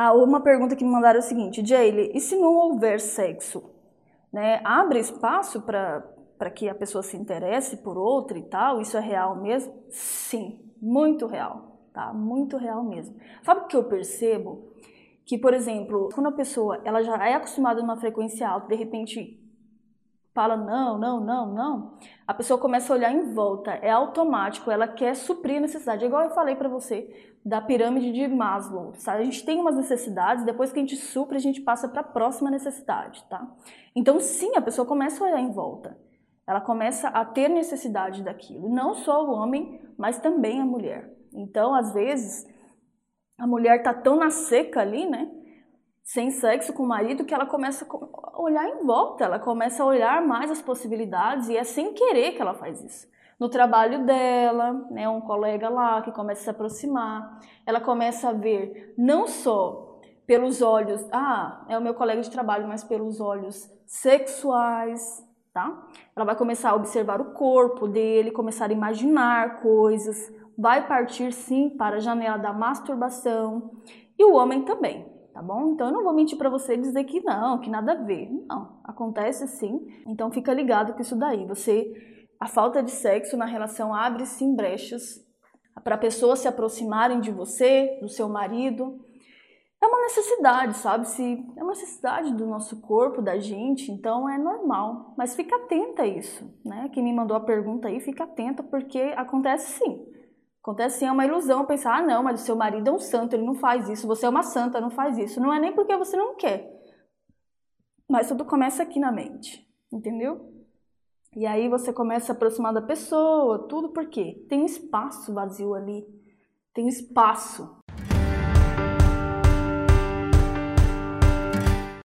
Ah, uma pergunta que me mandaram é o seguinte, Jaylee, e se não houver sexo? Né, abre espaço para que a pessoa se interesse por outra e tal? Isso é real mesmo? Sim, muito real, tá? Muito real mesmo. Sabe o que eu percebo? Que, por exemplo, quando a pessoa ela já é acostumada numa frequência alta, de repente fala não, não, não, não, a pessoa começa a olhar em volta, é automático, ela quer suprir a necessidade. É igual eu falei para você da pirâmide de Maslow, sabe? A gente tem umas necessidades, depois que a gente supre, a gente passa para a próxima necessidade, tá? Então, sim, a pessoa começa a olhar em volta. Ela começa a ter necessidade daquilo, não só o homem, mas também a mulher. Então, às vezes, a mulher tá tão na seca ali, né? sem sexo com o marido que ela começa olhar em volta, ela começa a olhar mais as possibilidades e é sem querer que ela faz isso. No trabalho dela, né, um colega lá que começa a se aproximar, ela começa a ver não só pelos olhos, ah, é o meu colega de trabalho, mas pelos olhos sexuais, tá? Ela vai começar a observar o corpo dele, começar a imaginar coisas, vai partir sim para a janela da masturbação e o homem também tá bom? Então eu não vou mentir para você e dizer que não, que nada a ver. Não, acontece sim. Então fica ligado com isso daí. Você a falta de sexo na relação abre sim brechas para pessoas se aproximarem de você, do seu marido. É uma necessidade, sabe? Se é uma necessidade do nosso corpo, da gente, então é normal. Mas fica atenta a isso, né? Quem me mandou a pergunta aí, fica atenta porque acontece sim. Acontece assim, é uma ilusão pensar, ah não, mas o seu marido é um santo, ele não faz isso, você é uma santa, não faz isso. Não é nem porque você não quer. Mas tudo começa aqui na mente, entendeu? E aí você começa a aproximar da pessoa, tudo porque tem um espaço vazio ali. Tem um espaço.